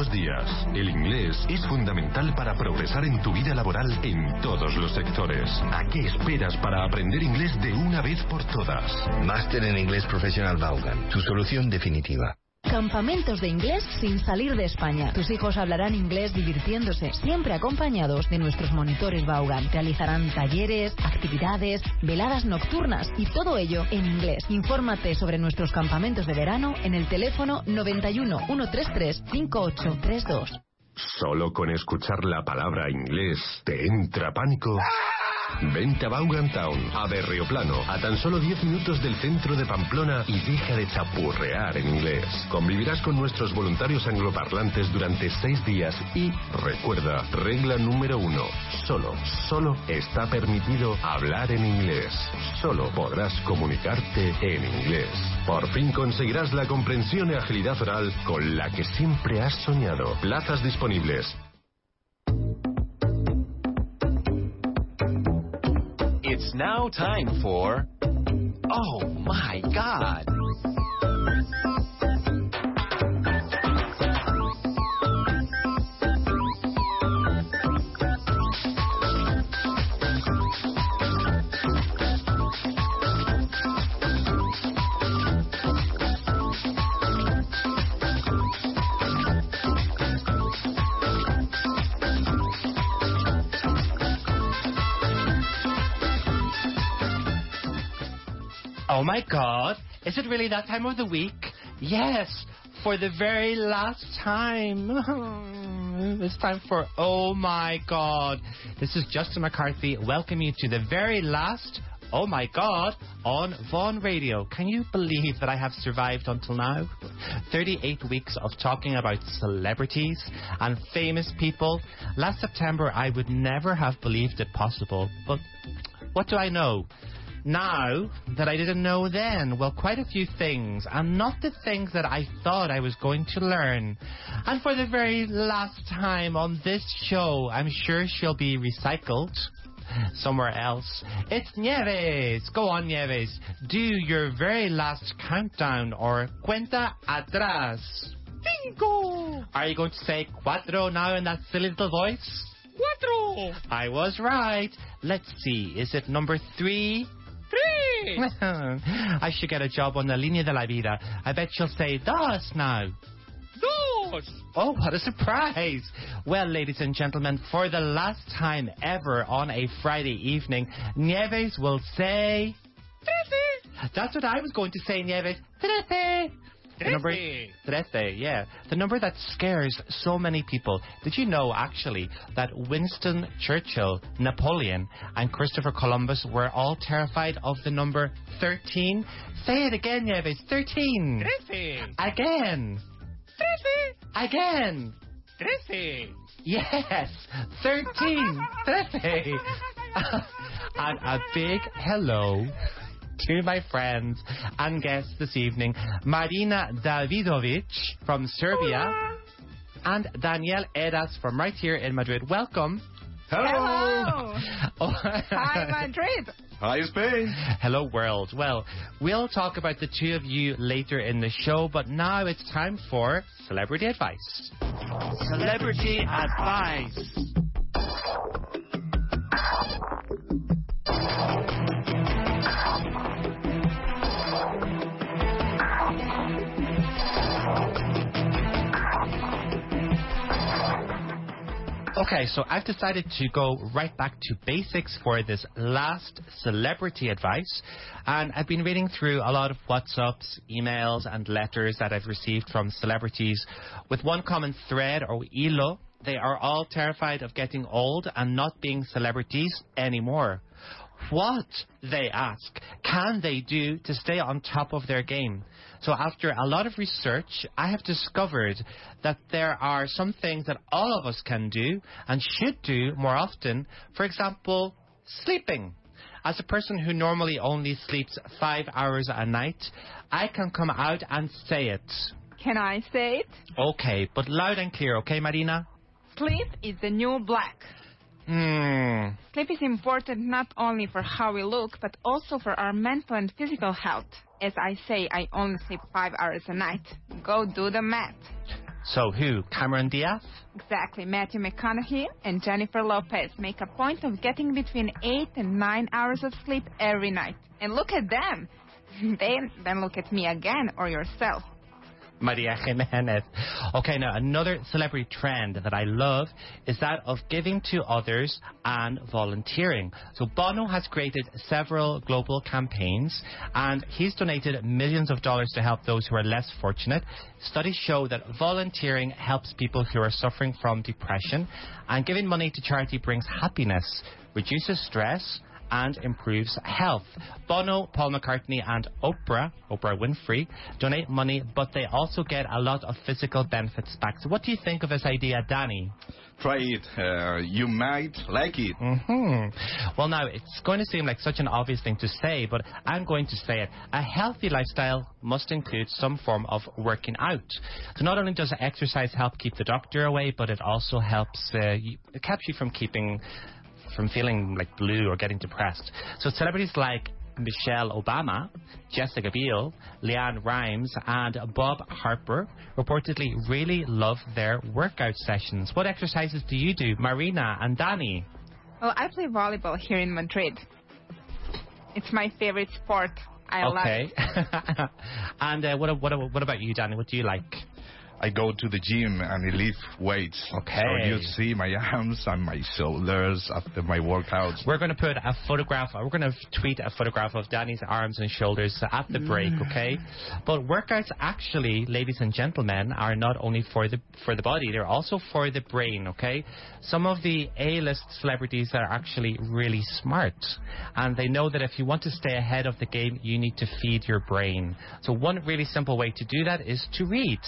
los días. El inglés es fundamental para progresar en tu vida laboral en todos los sectores. ¿A qué esperas para aprender inglés de una vez por todas? Máster en Inglés Profesional Vaughan, tu solución definitiva. Campamentos de inglés sin salir de España. Tus hijos hablarán inglés divirtiéndose, siempre acompañados de nuestros monitores Vaughan. Realizarán talleres, actividades, veladas nocturnas y todo ello en inglés. Infórmate sobre nuestros campamentos de verano en el teléfono 91 133 5832. Solo con escuchar la palabra inglés te entra pánico. Vente a Vaughan Town, a Berrioplano, a tan solo 10 minutos del centro de Pamplona y deja de chapurrear en inglés. Convivirás con nuestros voluntarios angloparlantes durante 6 días y recuerda, regla número uno, solo, solo está permitido hablar en inglés. Solo podrás comunicarte en inglés. Por fin conseguirás la comprensión y agilidad oral con la que siempre has soñado. Plazas disponibles. It's now time for. Oh my god! Oh my god, is it really that time of the week? Yes, for the very last time. it's time for Oh my god. This is Justin McCarthy. Welcome you to the very last Oh my god on Vaughan Radio. Can you believe that I have survived until now? 38 weeks of talking about celebrities and famous people. Last September I would never have believed it possible, but what do I know? Now that I didn't know then, well, quite a few things, and not the things that I thought I was going to learn. And for the very last time on this show, I'm sure she'll be recycled somewhere else. It's Nieves. Go on, Nieves. Do your very last countdown or cuenta atrás. Cinco. Are you going to say cuatro now in that silly little voice? Cuatro. I was right. Let's see. Is it number three? Three. I should get a job on the Línea de la Vida. I bet she'll say dos now. Dos. Oh, what a surprise. Well, ladies and gentlemen, for the last time ever on a Friday evening, Nieves will say... That's what I was going to say, Nieves. The number, Trece, yeah. The number that scares so many people. Did you know, actually, that Winston Churchill, Napoleon, and Christopher Columbus were all terrified of the number 13? Say it again, Nieves. 13. Trece. Again. Trece. Again. Trece. Yes. 13. Trece. and a big hello to my friends and guests this evening, Marina Davidovic from Serbia and Daniel Edas from right here in Madrid. Welcome. Hello. Oh, Hi, Madrid. Hi, Spain. Hello, world. Well, we'll talk about the two of you later in the show, but now it's time for celebrity advice. Celebrity advice. Okay, so I've decided to go right back to basics for this last celebrity advice. And I've been reading through a lot of WhatsApps, emails, and letters that I've received from celebrities with one common thread or hilo. They are all terrified of getting old and not being celebrities anymore. What, they ask, can they do to stay on top of their game? So after a lot of research, I have discovered that there are some things that all of us can do and should do more often. For example, sleeping. As a person who normally only sleeps five hours a night, I can come out and say it. Can I say it? Okay, but loud and clear, okay, Marina? Sleep is the new black. Hmm. Sleep is important not only for how we look, but also for our mental and physical health. As I say, I only sleep five hours a night. Go do the math. So who? Cameron Diaz? Exactly. Matthew McConaughey and Jennifer Lopez make a point of getting between eight and nine hours of sleep every night. And look at them. then, then look at me again or yourself. Maria Jimenez. Okay, now another celebrity trend that I love is that of giving to others and volunteering. So Bono has created several global campaigns and he's donated millions of dollars to help those who are less fortunate. Studies show that volunteering helps people who are suffering from depression and giving money to charity brings happiness, reduces stress, and improves health. Bono, Paul McCartney, and Oprah, Oprah Winfrey, donate money, but they also get a lot of physical benefits back. So, what do you think of this idea, Danny? Try it. Uh, you might like it. hmm Well, now, it's going to seem like such an obvious thing to say, but I'm going to say it. A healthy lifestyle must include some form of working out. So not only does exercise help keep the doctor away, but it also helps, uh, it keeps you from keeping from feeling like blue or getting depressed. So celebrities like Michelle Obama, Jessica Biel, LeAnn Rimes, and Bob Harper reportedly really love their workout sessions. What exercises do you do, Marina and Danny? Well, I play volleyball here in Madrid. It's my favorite sport. I love okay. it. and uh, what, what, what about you, Danny? What do you like? I go to the gym and I lift weights. Okay. So you see my arms and my shoulders after my workouts. We're going to put a photograph, we're going to tweet a photograph of Danny's arms and shoulders at the break, mm. okay? But workouts actually, ladies and gentlemen, are not only for the for the body, they're also for the brain, okay? Some of the A-list celebrities are actually really smart, and they know that if you want to stay ahead of the game, you need to feed your brain. So one really simple way to do that is to read.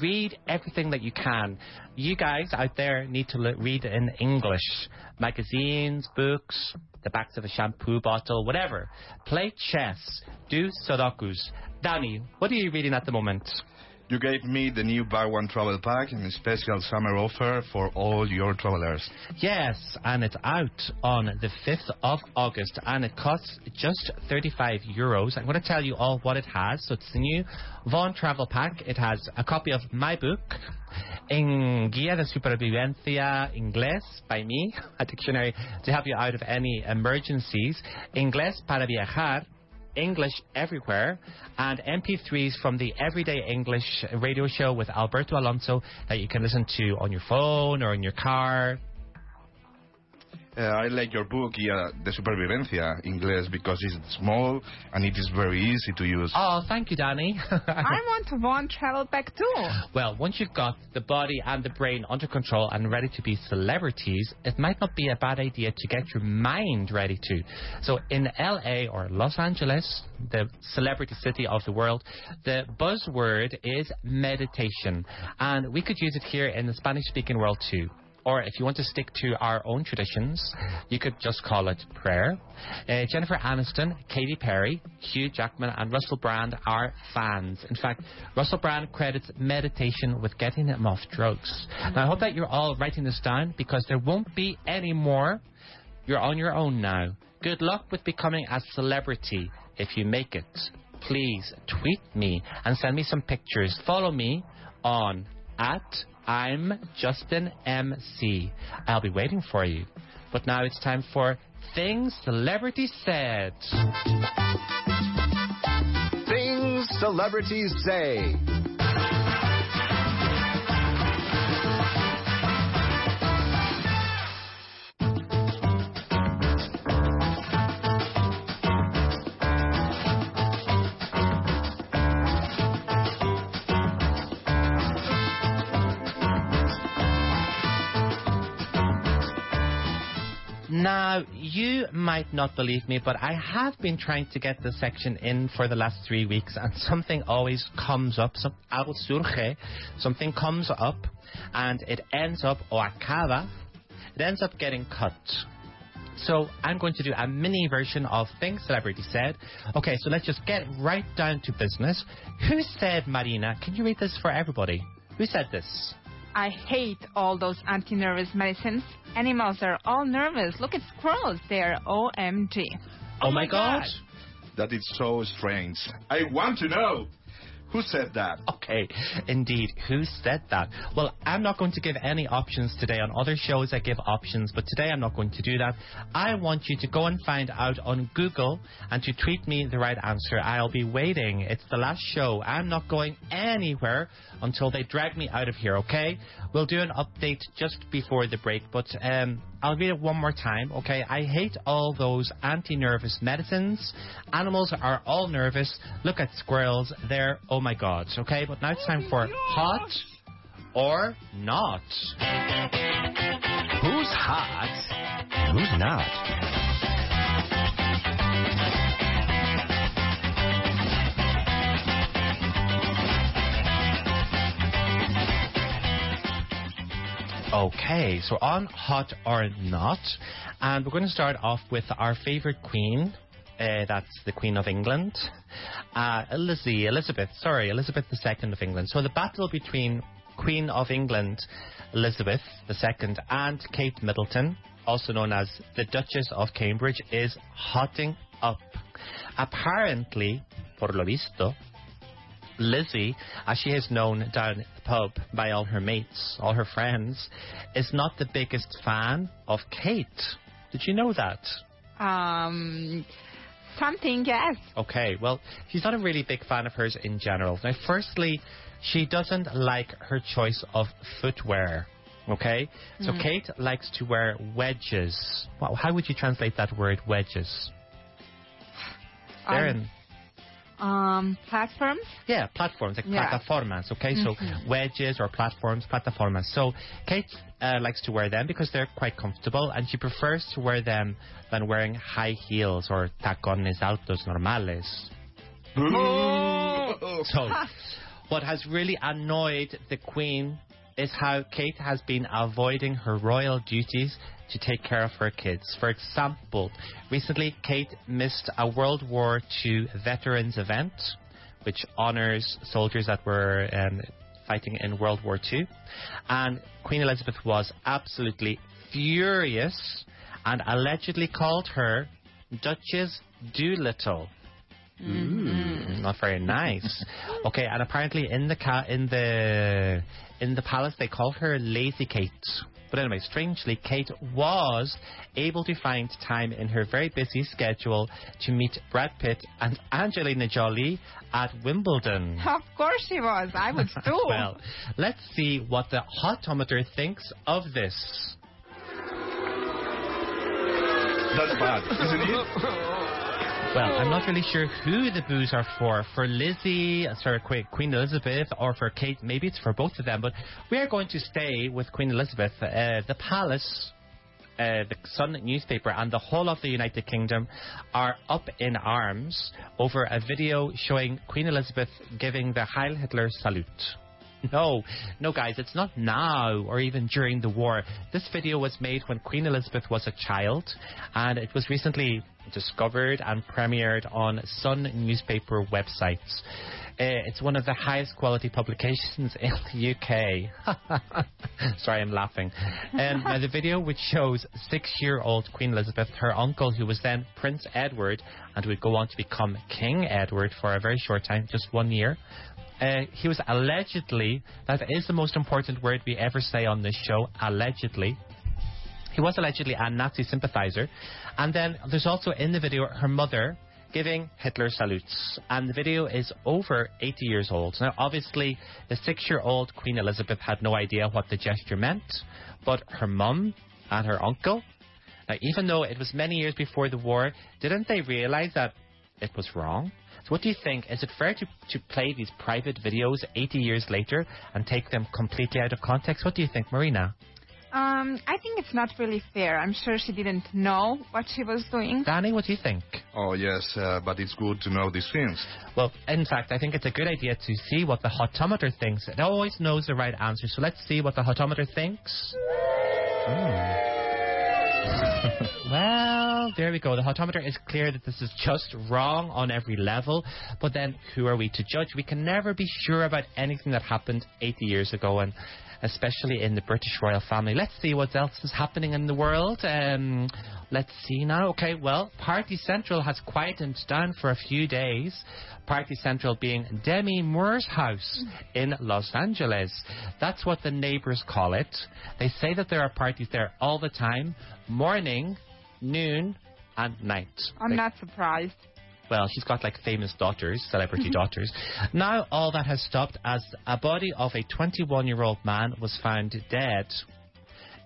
Read everything that you can. You guys out there need to read in English. Magazines, books, the backs of a shampoo bottle, whatever. Play chess. Do sudokus. Danny, what are you reading at the moment? You gave me the new Vaughan Travel Pack and a special summer offer for all your travelers. Yes, and it's out on the 5th of August and it costs just 35 euros. I'm going to tell you all what it has. So it's the new Vaughan Travel Pack. It has a copy of my book, En Guía de Supervivencia Inglés by me, a dictionary to help you out of any emergencies, Inglés para Viajar, English Everywhere, and MP3s from the Everyday English radio show with Alberto Alonso that you can listen to on your phone or in your car. Uh, I like your book, yeah, De Supervivencia, English, because it's small and it is very easy to use. Oh, thank you, Danny. I want to one travel back too. Well, once you've got the body and the brain under control and ready to be celebrities, it might not be a bad idea to get your mind ready too. So in LA or Los Angeles, the celebrity city of the world, the buzzword is meditation. And we could use it here in the Spanish speaking world too. Or if you want to stick to our own traditions, you could just call it prayer. Uh, Jennifer Aniston, Katy Perry, Hugh Jackman, and Russell Brand are fans. In fact, Russell Brand credits meditation with getting him off drugs. Now, I hope that you're all writing this down because there won't be any more. You're on your own now. Good luck with becoming a celebrity if you make it. Please tweet me and send me some pictures. Follow me on at I'm Justin MC. I'll be waiting for you. But now it's time for Things Celebrities Said. Things celebrities say. Now, you might not believe me, but I have been trying to get this section in for the last three weeks, and something always comes up. Some, algo surge, something comes up, and it ends up, o acaba, it ends up getting cut. So I'm going to do a mini version of things celebrity said. Okay, so let's just get right down to business. Who said, Marina? Can you read this for everybody? Who said this? I hate all those anti-nervous medicines. Animals are all nervous. Look at squirrels. They're OMG. Oh, my oh God. That is so strange. I want to know. Who said that? Okay, indeed. Who said that? Well, I'm not going to give any options today. On other shows, I give options, but today I'm not going to do that. I want you to go and find out on Google and to tweet me the right answer. I'll be waiting. It's the last show. I'm not going anywhere until they drag me out of here, okay? We'll do an update just before the break, but um, I'll read it one more time, okay? I hate all those anti nervous medicines. Animals are all nervous. Look at squirrels. They're, oh my god, okay? But now it's time for hot or not. Who's hot who's not? Okay, so on hot or not, and we're going to start off with our favourite queen. Uh, that's the Queen of England, uh, Elizabeth. Sorry, Elizabeth II of England. So the battle between Queen of England, Elizabeth II, and Kate Middleton, also known as the Duchess of Cambridge, is hotting up. Apparently, por lo visto, Lizzie, as she is known down at the pub by all her mates, all her friends, is not the biggest fan of Kate. Did you know that? Um, something, yes. Okay, well, she's not a really big fan of hers in general. Now, firstly, she doesn't like her choice of footwear. Okay? So Mhm. Kate likes to wear wedges. Wow, how would you translate that word, wedges? Um, in Um, platforms? Yeah, platforms, like Yeah. plataformas, okay? So Mhm. wedges or platforms, plataformas. So Kate uh, likes to wear them because they're quite comfortable and she prefers to wear them than wearing high heels or tacones altos normales. So, what has really annoyed the Queen is how Kate has been avoiding her royal duties to take care of her kids. For example, recently Kate missed a World War II veterans event, which honours soldiers that were um, fighting in World War II. And Queen Elizabeth was absolutely furious and allegedly called her Duchess Doolittle. Mm, not very nice. okay, and apparently in the ca- in the in the palace they call her Lazy Kate. But anyway, strangely, Kate was able to find time in her very busy schedule to meet Brad Pitt and Angelina Jolie at Wimbledon. Of course she was. I would too. well, let's see what the hotometer thinks of this. That's bad, isn't it? Well, I'm not really sure who the boos are for. For Lizzie, sorry, Queen Elizabeth, or for Kate. Maybe it's for both of them. But we are going to stay with Queen Elizabeth. Uh, the palace, uh, the Sun newspaper, and the whole of the United Kingdom are up in arms over a video showing Queen Elizabeth giving the Heil Hitler salute. No, no, guys, it's not now or even during the war. This video was made when Queen Elizabeth was a child, and it was recently discovered and premiered on Sun newspaper websites. Uh, it's one of the highest quality publications in the UK. Sorry, I'm laughing. Um, the video, which shows six-year-old Queen Elizabeth, her uncle, who was then Prince Edward, and would go on to become King Edward for a very short time, just one year, uh, he was allegedly, that is the most important word we ever say on this show, allegedly. He was allegedly a Nazi sympathizer. And then there's also in the video her mother giving Hitler salutes. And the video is over 80 years old. Now, obviously, the six year old Queen Elizabeth had no idea what the gesture meant, but her mum and her uncle, now, even though it was many years before the war, didn't they realize that it was wrong? So what do you think? Is it fair to, to play these private videos 80 years later and take them completely out of context? What do you think, Marina? Um, I think it's not really fair. I'm sure she didn't know what she was doing. Danny, what do you think? Oh, yes, uh, but it's good to know these things. Well, in fact, I think it's a good idea to see what the hotometer thinks. It always knows the right answer. So let's see what the hotometer thinks. Hmm. well, there we go. The hotometer is clear that this is just wrong on every level. But then, who are we to judge? We can never be sure about anything that happened 80 years ago. And especially in the British royal family. Let's see what else is happening in the world. Um, let's see now. Okay, well, Party Central has quietened down for a few days. Party Central being Demi Moore's house in Los Angeles. That's what the neighbors call it. They say that there are parties there all the time, morning, noon, and night. I'm They- not surprised. Well, she's got like famous daughters, celebrity daughters. Now all that has stopped as a body of a 21 year old man was found dead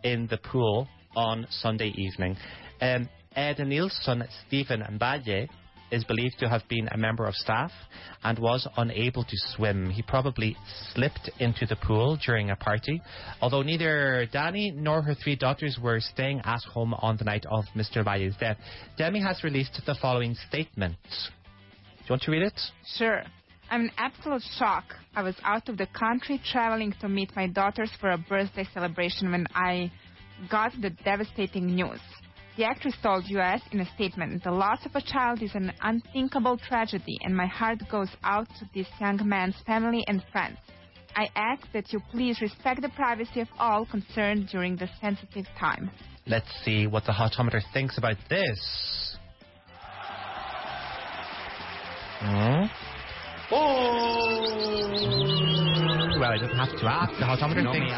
in the pool on Sunday evening. Um, Edenilson, Stephen Mbaye, is believed to have been a member of staff and was unable to swim. He probably slipped into the pool during a party. Although neither Danny nor her three daughters were staying at home on the night of Mr. Mbaye's death, Demi has released the following statement. Do you want to read it? Sure. I'm in absolute shock. I was out of the country traveling to meet my daughters for a birthday celebration when I got the devastating news. The actress told US in a statement, The loss of a child is an unthinkable tragedy, and my heart goes out to this young man's family and friends. I ask that you please respect the privacy of all concerned during this sensitive time. Let's see what the hotometer thinks about this. Hmm? Oh! Well, I just have to ask. The hotometer No thinks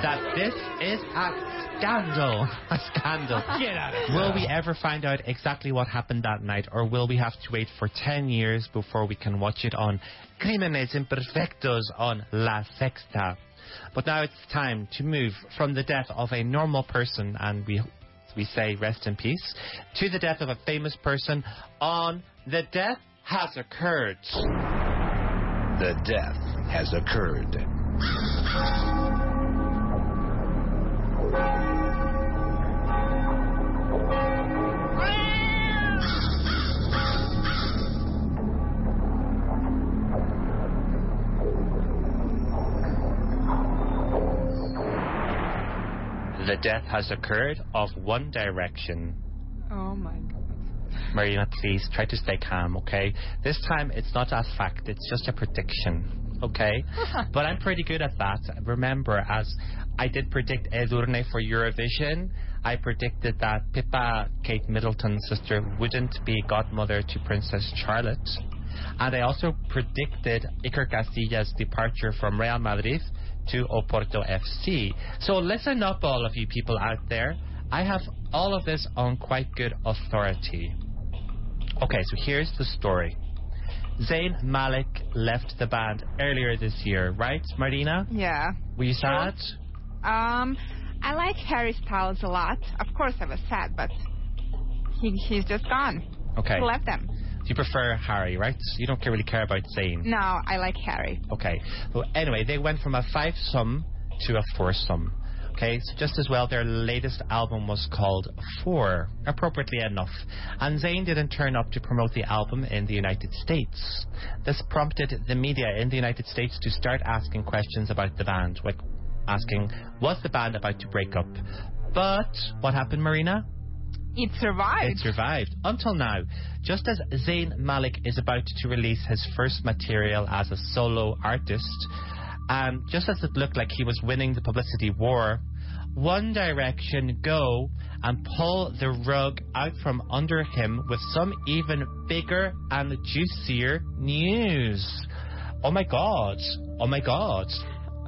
that this is a scandal. A scandal. Get out of here. Will we ever find out exactly what happened that night, or will we have to wait for 10 years before we can watch it on Crímenes Imperfectos on La Sexta? But now it's time to move from the death of a normal person, and we we say rest in peace, to the death of a famous person on The Death Has Occurred. The death has occurred. The death has occurred of One Direction. Oh my god. Marina, please try to stay calm, okay? This time it's not a fact, it's just a prediction, okay? but I'm pretty good at that. Remember, as I did predict Edurne for Eurovision, I predicted that Pippa, Kate Middleton's sister, wouldn't be godmother to Princess Charlotte. And I also predicted Iker Castilla's departure from Real Madrid to Oporto FC. So listen up, all of you people out there. I have all of this on quite good authority. Okay, so here's the story. Zayn Malik left the band earlier this year, right, Marina? Yeah. Were you sad? Um, I like Harry Styles a lot. Of course, I was sad, but he he's just gone. Okay. He left them. You prefer Harry, right? You don't really care about Zayn. No, I like Harry. Okay. Well, anyway, they went from a five sum to a four sum. Okay, so just as well, their latest album was called Four, appropriately enough. And Zayn didn't turn up to promote the album in the United States. This prompted the media in the United States to start asking questions about the band, like asking, was the band about to break up? But what happened, Marina? It survived. It survived until now. Just as Zayn Malik is about to release his first material as a solo artist, and just as it looked like he was winning the publicity war, One Direction go and pull the rug out from under him with some even bigger and juicier news. Oh my god. Oh my god.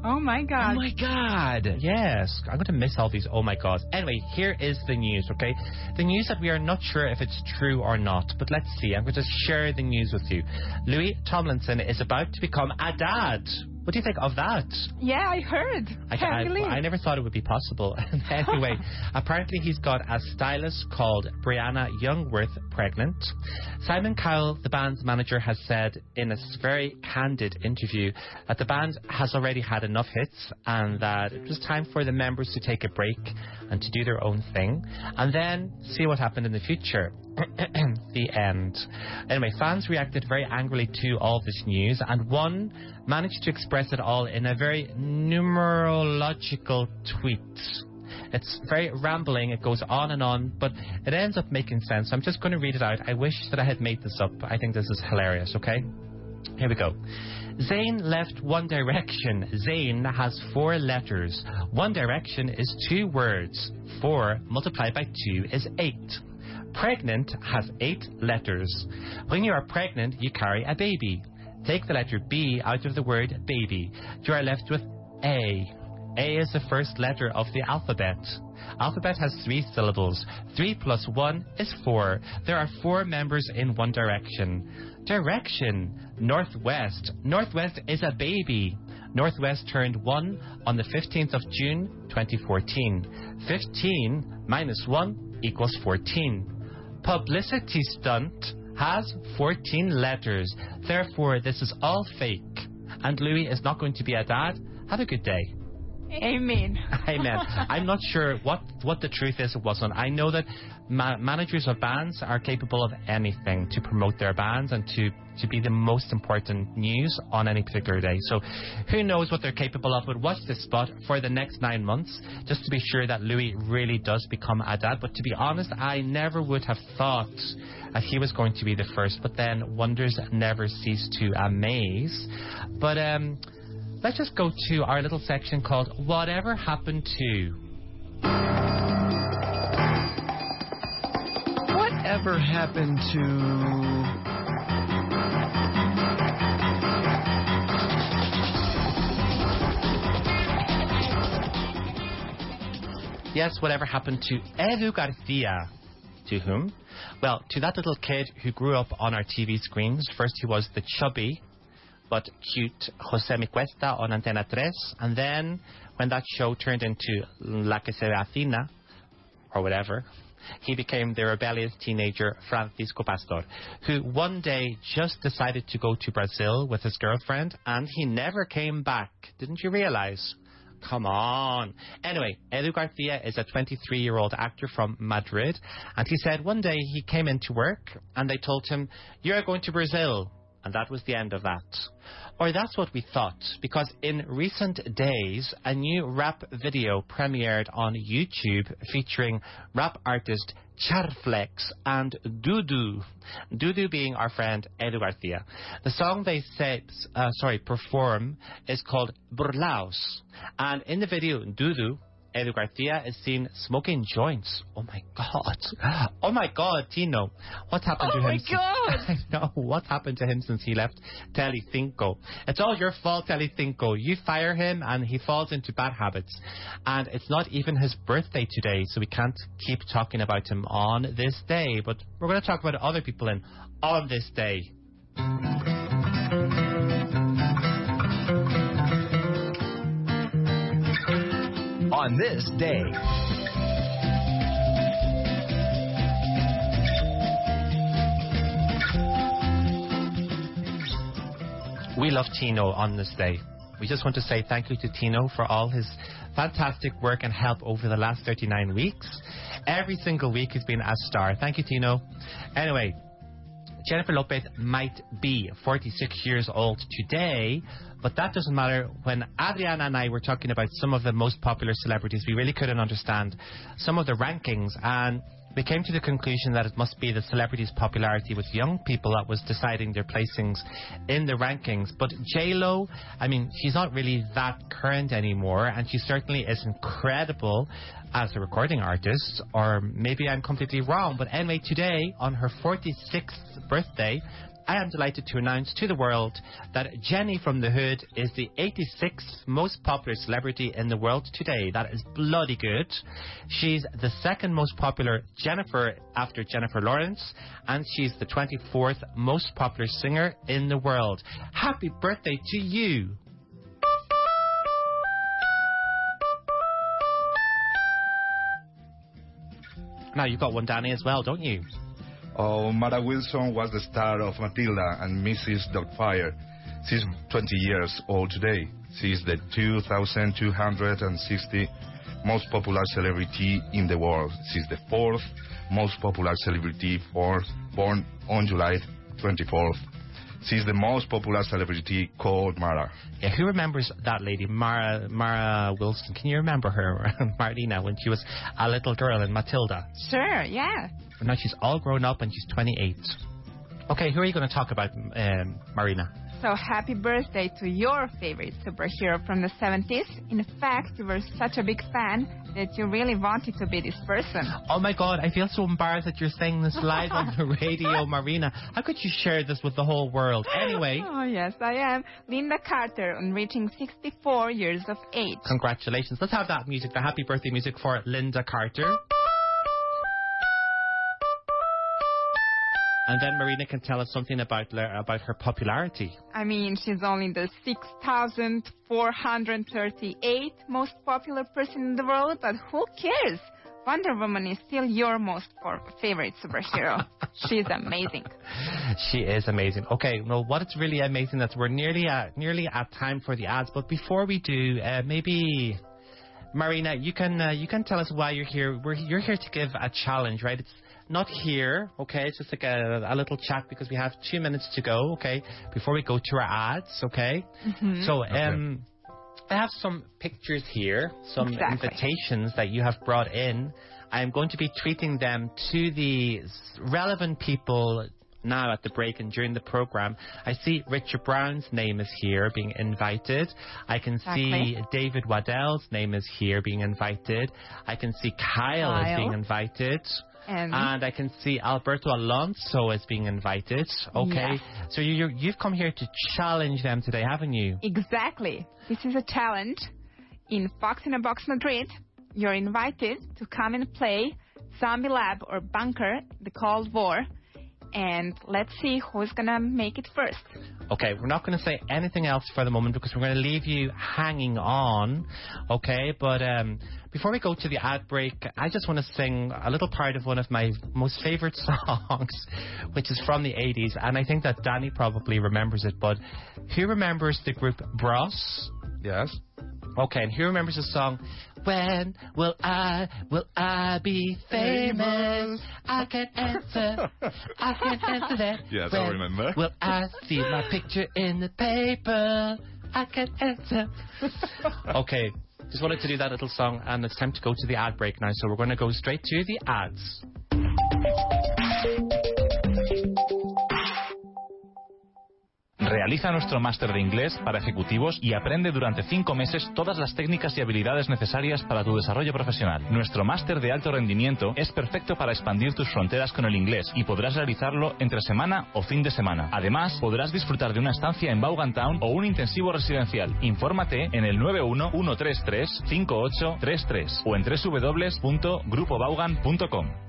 Oh my god. Oh my god. Yes. I'm going to miss all these oh my gods. Anyway, here is the news, okay? The news that we are not sure if it's true or not, but let's see. I'm going to share the news with you. Louis Tomlinson is about to become a dad. What do you think of that? Yeah, I heard. I, Can't I, believe. I never thought it would be possible. anyway, apparently he's got a stylist called Briana Jungwirth pregnant. Simon Cowell, the band's manager, has said in a very candid interview that the band has already had enough hits and that it was time for the members to take a break and to do their own thing and then see what happened in the future. the end. Anyway, fans reacted very angrily to all this news, and one managed to express it all in a very numerological tweet. It's very rambling, it goes on and on, but it ends up making sense. I'm just going to read it out. I wish that I had made this up. I think this is hilarious, okay? Here we go. Zayn left One Direction. Zayn has four letters. One Direction is two words. Four multiplied by two is eight. Pregnant has eight letters. When you are pregnant, you carry a baby. Take the letter B out of the word baby. You are left with A. A is the first letter of the alphabet. Alphabet has three syllables. Three plus one is four. There are four members in One Direction. Direction. North West. Northwest is a baby. North West turned one on the 15th of June 2014. 15 minus 1 equals 14. Publicity stunt has 14 letters. Therefore, this is all fake. And Louis is not going to be a dad. Have a good day. Amen. Amen. I'm not sure what, what the truth is It wasn't. I know that ma- managers of bands are capable of anything to promote their bands and to, to be the most important news on any particular day. So who knows what they're capable of, but watch this spot for the next nine months just to be sure that Louis really does become a dad. But to be honest, I never would have thought that he was going to be the first, but then wonders never cease to amaze. But, um, let's just go to our little section called Whatever Happened to. Whatever happened to. Yes, whatever happened to Edu Garcia? To whom? Well, to that little kid who grew up on our TV screens. First, he was the chubby but cute Josemi Cuesta on Antena 3. And then, when that show turned into La que se avecina, or whatever, he became the rebellious teenager Francisco Pastor, who one day just decided to go to Brazil with his girlfriend, and he never came back. Didn't you realize? Come on. Anyway, Edu Garcia is a 23 year old actor from Madrid, and he said one day he came into work and they told him, You're going to Brazil. And that was the end of that. Or that's what we thought, because in recent days, a new rap video premiered on YouTube featuring rap artist Charflex and Dudu. Dudu being our friend Edu Garcia. The song they say, uh, sorry, perform is called Burlaos. And in the video, Dudu, Edu Garcia is seen smoking joints. Oh my god. Oh my god, Tino. What happened Oh to him? Oh my since- God. I know. What happened to him since he left Telecinco? It's all your fault, Telecinco. You fire him and he falls into bad habits. And it's not even his birthday today, so we can't keep talking about him on this day. But we're going to talk about other people in on this day. On this day. We love Tino on this day. We just want to say thank you to Tino for all his fantastic work and help over the last 39 weeks. Every single week he's been a star. Thank you, Tino. Anyway, Jennifer Lopez might be 46 years old today, but that doesn't matter. When Adriana and I were talking about some of the most popular celebrities, we really couldn't understand some of the rankings, and we came to the conclusion that it must be the celebrities' popularity with young people that was deciding their placings in the rankings. But J Lo, I mean, she's not really that current anymore, and she certainly is incredible as a recording artist, or maybe I'm completely wrong. But anyway, today, on her 46th birthday, I am delighted to announce to the world that Jenny from the Hood is the 86th most popular celebrity in the world today. That is bloody good. She's the second most popular Jennifer after Jennifer Lawrence, and she's the 24th most popular singer in the world. Happy birthday to you! Now you've got one, Danny, as well, don't you? Oh, Mara Wilson was the star of Matilda and Mrs. Doubtfire. She's 20 years old today. She's the 2,260 most popular celebrity in the world. She's the fourth most popular celebrity for, born on July 24th. She's the most popular celebrity called Mara. Yeah, who remembers that lady, Mara Mara Wilson? Can you remember her, Marlena, when she was a little girl in Matilda? Sure, yeah. Now she's all grown up and she's 28. Okay, who are you going to talk about, um, Marina? So happy birthday to your favorite superhero from the 70s. In fact, you were such a big fan that you really wanted to be this person. Oh my god, I feel so embarrassed that you're saying this live on the radio, Marina. How could you share this with the whole world? Anyway, Oh, yes, I am. Lynda Carter on reaching 64 years of age. congratulations. Let's have that music, the happy birthday music for Lynda Carter. And then Marina can tell us something about about her popularity. I mean, she's only the 6,438 most popular person in the world, but who cares? Wonder Woman is still your most favorite superhero. she's amazing. She is amazing. Okay, well, what is really amazing that we're nearly at nearly at time for the ads. But before we do, uh, maybe Marina, you can uh, you can tell us why you're here. We're you're here to give a challenge, right? It's not here, okay? It's just like a, a little chat because we have two minutes to go, okay? Before we go to our ads, okay? So, um, I have some pictures here, some Exactly. invitations that you have brought in. I'm going to be treating them to the relevant people now at the break and during the program. I see Richard Brown's name is here being invited. I can see David Waddell's name is here being invited. I can see Kyle, is being invited. And And I can see Alberto Alonso is being invited. Okay. Yes. So you, you, you've come here to challenge them today, haven't you? exactly. This is a challenge. In Fox in a Box Madrid, you're invited to come and play Zombie Lab or Bunker, the Cold War. And let's see who's gonna make it first. Okay, we're not going to say anything else for the moment because we're going to leave you hanging on. Okay, but um, before we go to the ad break, I just want to sing a little part of one of my most favorite songs, which is from the 80s, and I think that Danny probably remembers it. But who remembers the group Bros? Yes. Okay, and who remembers the song? When will I, will I be famous? I can answer, I can answer that. Yes, I remember. Will I see my picture in the paper? I can answer. okay, just wanted to do that little song, and it's time to go to the ad break now, so we're going to go straight to the ads. Realiza nuestro máster de inglés para ejecutivos y aprende durante cinco meses todas las técnicas y habilidades necesarias para tu desarrollo profesional. Nuestro máster de alto rendimiento es perfecto para expandir tus fronteras con el inglés y podrás realizarlo entre semana o fin de semana. Además, podrás disfrutar de una estancia en Vaughan Town o un intensivo residencial. Infórmate en el 91-133-5833 o en www.grupovaughan.com.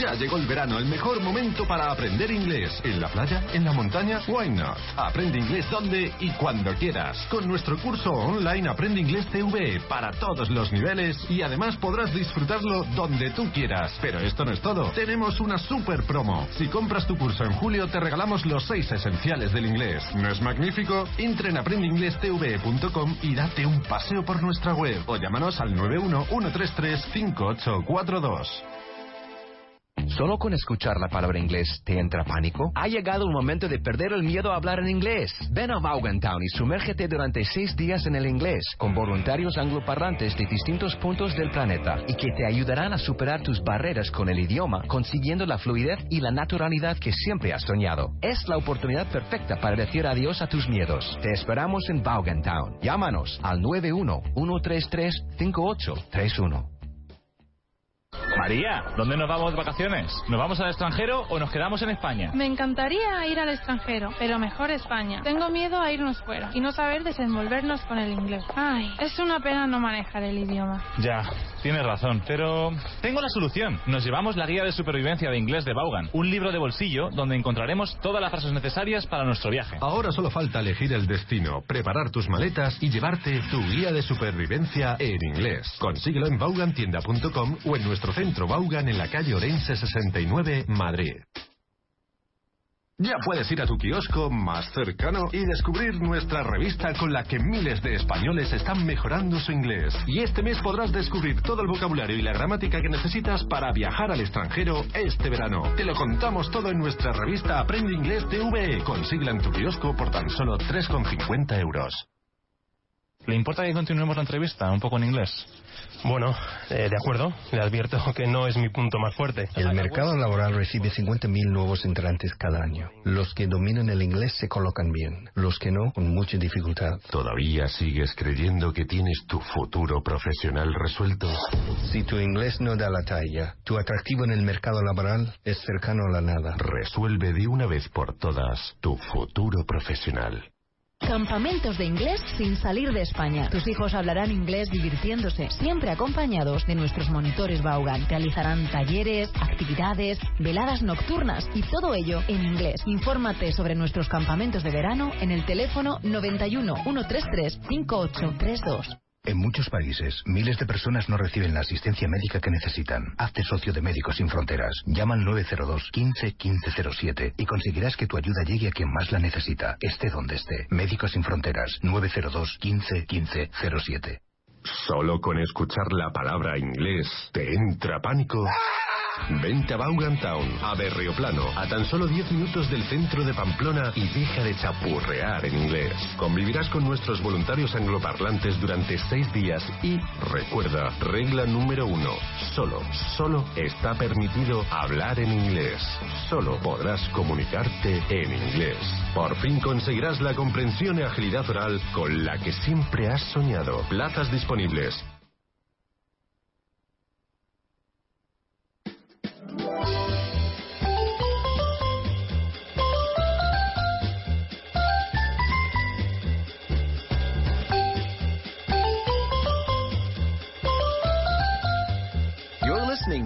Ya llegó el verano, el mejor momento para aprender inglés. ¿En la playa? ¿En la montaña? Why not? Aprende inglés donde y cuando quieras. Con nuestro curso online Aprende Inglés TV para todos los niveles y además podrás disfrutarlo donde tú quieras. Pero esto no es todo. Tenemos una super promo. Si compras tu curso en julio te regalamos los seis esenciales del inglés. ¿No es magnífico? Entra en aprendeinglestv.com y date un paseo por nuestra web o llámanos al 91 133 5842. ¿Solo con escuchar la palabra inglés te entra pánico? Ha llegado el momento de perder el miedo a hablar en inglés. Ven a Vaughan Town y sumérgete durante seis días en el inglés con voluntarios angloparlantes de distintos puntos del planeta y que te ayudarán a superar tus barreras con el idioma, consiguiendo la fluidez y la naturalidad que siempre has soñado. Es la oportunidad perfecta para decir adiós a tus miedos. Te esperamos en Vaughan Town. Llámanos al 91-133-5831. María, ¿dónde nos vamos de vacaciones? ¿Nos vamos al extranjero o nos quedamos en España? Me encantaría ir al extranjero, pero mejor España. Tengo miedo a irnos fuera y no saber desenvolvernos con el inglés. Ay, es una pena no manejar el idioma. Ya, tienes razón, pero tengo la solución. Nos llevamos la guía de supervivencia de inglés de Vaughan, un libro de bolsillo donde encontraremos todas las frases necesarias para nuestro viaje. Ahora solo falta elegir el destino, preparar tus maletas y llevarte tu guía de supervivencia en inglés. Consíguelo en vaughantienda.com o en centro Vaughan en la calle Orense 69, Madrid. Ya puedes ir a tu kiosco más cercano y descubrir nuestra revista con la que miles de españoles están mejorando su inglés. Y este mes podrás descubrir todo el vocabulario y la gramática que necesitas para viajar al extranjero este verano. Te lo contamos todo en nuestra revista Aprende Inglés TV. Consíguela en tu kiosco por tan solo 3,50 euros. ¿Le importa que continuemos la entrevista un poco en inglés? Bueno, eh, de acuerdo. Le advierto que no es mi punto más fuerte. El mercado laboral recibe 50.000 nuevos entrantes cada año. Los que dominan el inglés se colocan bien. Los que no, con mucha dificultad. ¿Todavía sigues creyendo que tienes tu futuro profesional resuelto? Si tu inglés no da la talla, tu atractivo en el mercado laboral es cercano a la nada. Resuelve de una vez por todas tu futuro profesional. Campamentos de inglés sin salir de España. Tus hijos hablarán inglés divirtiéndose, siempre acompañados de nuestros monitores Vaughan. Realizarán talleres, actividades, veladas nocturnas y todo ello en inglés. Infórmate sobre nuestros campamentos de verano en el teléfono 91 133 5832. En muchos países, miles de personas no reciben la asistencia médica que necesitan. Hazte socio de Médicos Sin Fronteras. Llama al 902 15 1507 y conseguirás que tu ayuda llegue a quien más la necesita, esté donde esté. Médicos Sin Fronteras, 902 15 1507. Solo con escuchar la palabra inglés te entra pánico. Vente a Vaughan Town, a Berrioplano, a tan solo 10 minutos del centro de Pamplona y deja de chapurrear en inglés. Convivirás con nuestros voluntarios angloparlantes durante 6 días y recuerda, regla número uno, solo, solo está permitido hablar en inglés. Solo podrás comunicarte en inglés. Por fin conseguirás la comprensión y agilidad oral con la que siempre has soñado. Plazas disponibles.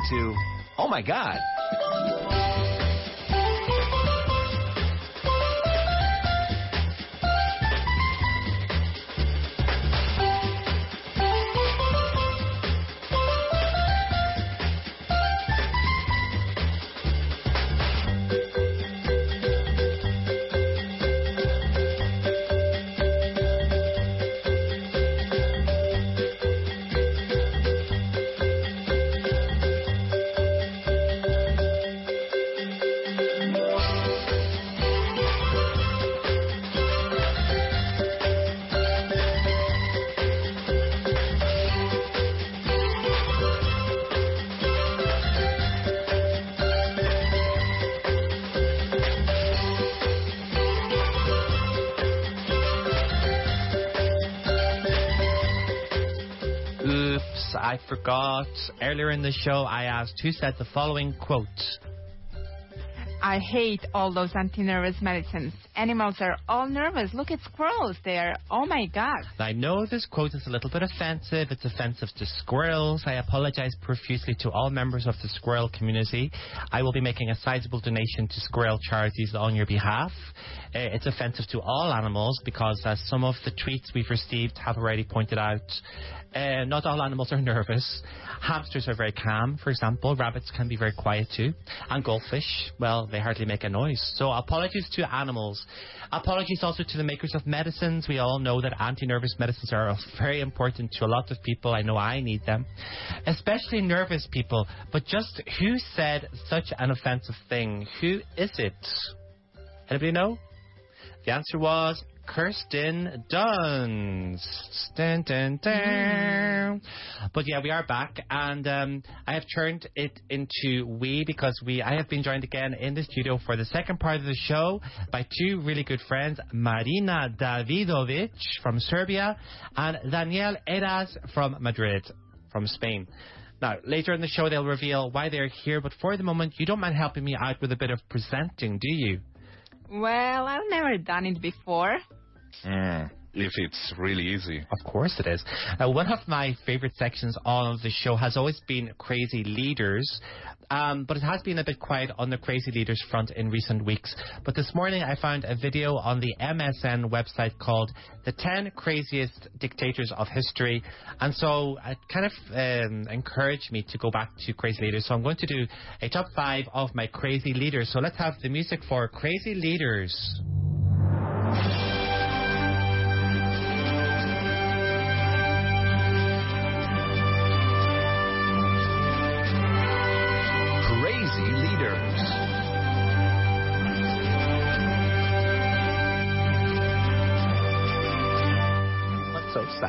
To Oh My God. Forgot. Earlier in the show, I asked who said the following quote. I hate all those anti-nervous medicines. Animals are all nervous. Look at squirrels. They are, oh my god. I know this quote is a little bit offensive. It's offensive to squirrels. I apologize profusely to all members of the squirrel community. I will be making a sizable donation to squirrel charities on your behalf. Uh, it's offensive to all animals because, as some of the tweets we've received have already pointed out, uh, not all animals are nervous. Hamsters are very calm, for example. Rabbits can be very quiet too. And goldfish, well, they hardly make a noise. So apologies to animals. Apologies also to the makers of medicines. We all know that anti-nervous medicines are very important to a lot of people. I know I need them. Especially nervous people. But just who said such an offensive thing? Who is it? Anybody know? The answer was Kirsten Dunst. Dun, dun, dun. But yeah, we are back, and um, I have turned it into we because we. I have been joined again in the studio for the second part of the show by two really good friends, Marina Davidovic from Serbia and Daniel Eras from Madrid, from Spain. Now, later in the show, they'll reveal why they're here, but for the moment, you don't mind helping me out with a bit of presenting, do you? Well, I've never done it before. Mm, if it's really easy. Of course it is. Uh, one of my favorite sections of the show has always been Crazy Leaders, um, but it has been a bit quiet on the Crazy Leaders front in recent weeks. But this morning I found a video on the MSN website called The 10 Craziest Dictators of History, and so it kind of um, encouraged me to go back to Crazy Leaders. So I'm going to do a top five of my Crazy Leaders. So let's have the music for Crazy Leaders.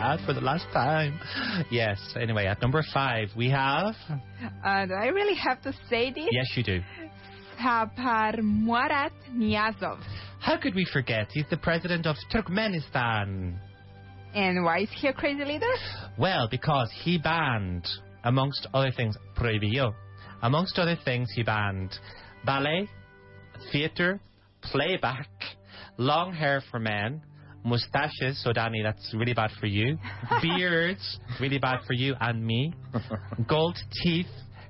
Sad for the last time. Yes, anyway, at number five, we have. Uh, do I really have to say this? Yes, you do. Saparmurat Niyazov. How could we forget? He's the president of Turkmenistan. And why is he a crazy leader? Well, because he banned, amongst other things, prohibió. Amongst other things, he banned ballet, theatre, playback, long hair for men, mustaches, so Danny, that's really bad for you, beards, really bad for you and me, gold teeth,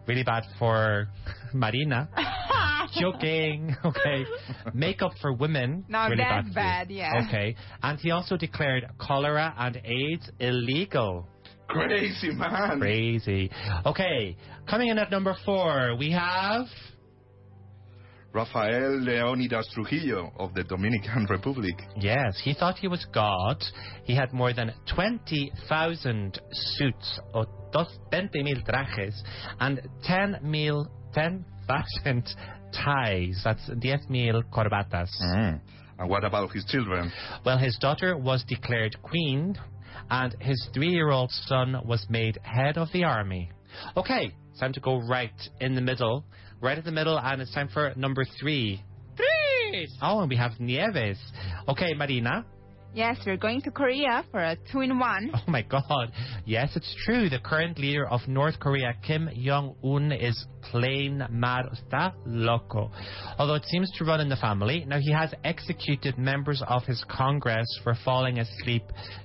really bad for Marina. Joking, okay. Makeup for women, No, really that's bad, bad, yeah. Okay, and he also declared cholera and AIDS illegal. Crazy man. Crazy. Okay, coming in at number four, we have. Rafael Leonidas Trujillo of the Dominican Republic. Yes, he thought he was God. He had more than 20,000 suits, or dos, 20 mil trajes, and 10 mil, 10,000 ties. That's 10 mil corbatas. Mm. And what about his children? Well, his daughter was declared queen, and his three year old son was made head of the army. Okay, time to go right in the middle. Right at the middle, and it's time for number three. Three! Oh, and we have Nieves. Okay, Marina. Yes, we're going to Korea for a two-in-one. Oh my god. Yes, it's true. The current leader of North Korea, Kim Jong un, is plain mad. Está loco. Although it seems to run in the family. Now, he has executed members of his Congress for falling asleep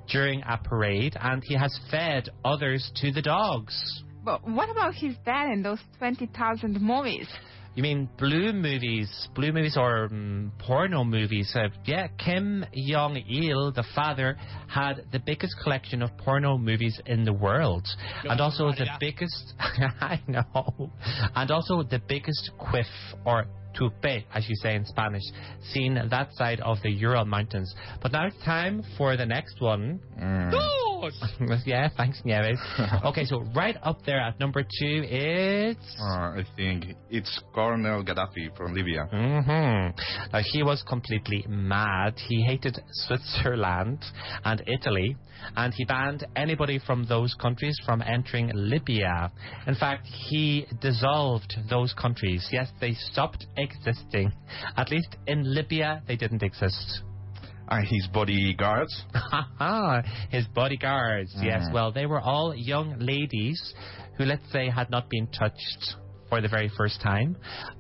during a parade, and he has fed others to the dogs. But what about his dad and those 20,000 movies? You mean blue movies, blue movies or um, porno movies? Uh, yeah, Kim Jong Il, the father, had the biggest collection of porno movies in the world, and also the biggest. I know, and also the biggest quiff or tupe, as you say in Spanish, seen that side of the Ural Mountains. But now it's time for the next one. yeah, thanks, Nieves. okay, so right up there at number two, it's. Uh, I think it's Colonel Gaddafi from Libya. hmm Now, he was completely mad. He hated Switzerland and Italy, and he banned anybody from those countries from entering Libya. In fact, he dissolved those countries. Yes, they stopped existing. At least in Libya, they didn't exist. And his bodyguards? His bodyguards, yes. Mm. Well, they were all young ladies who, let's say, had not been touched for the very first time.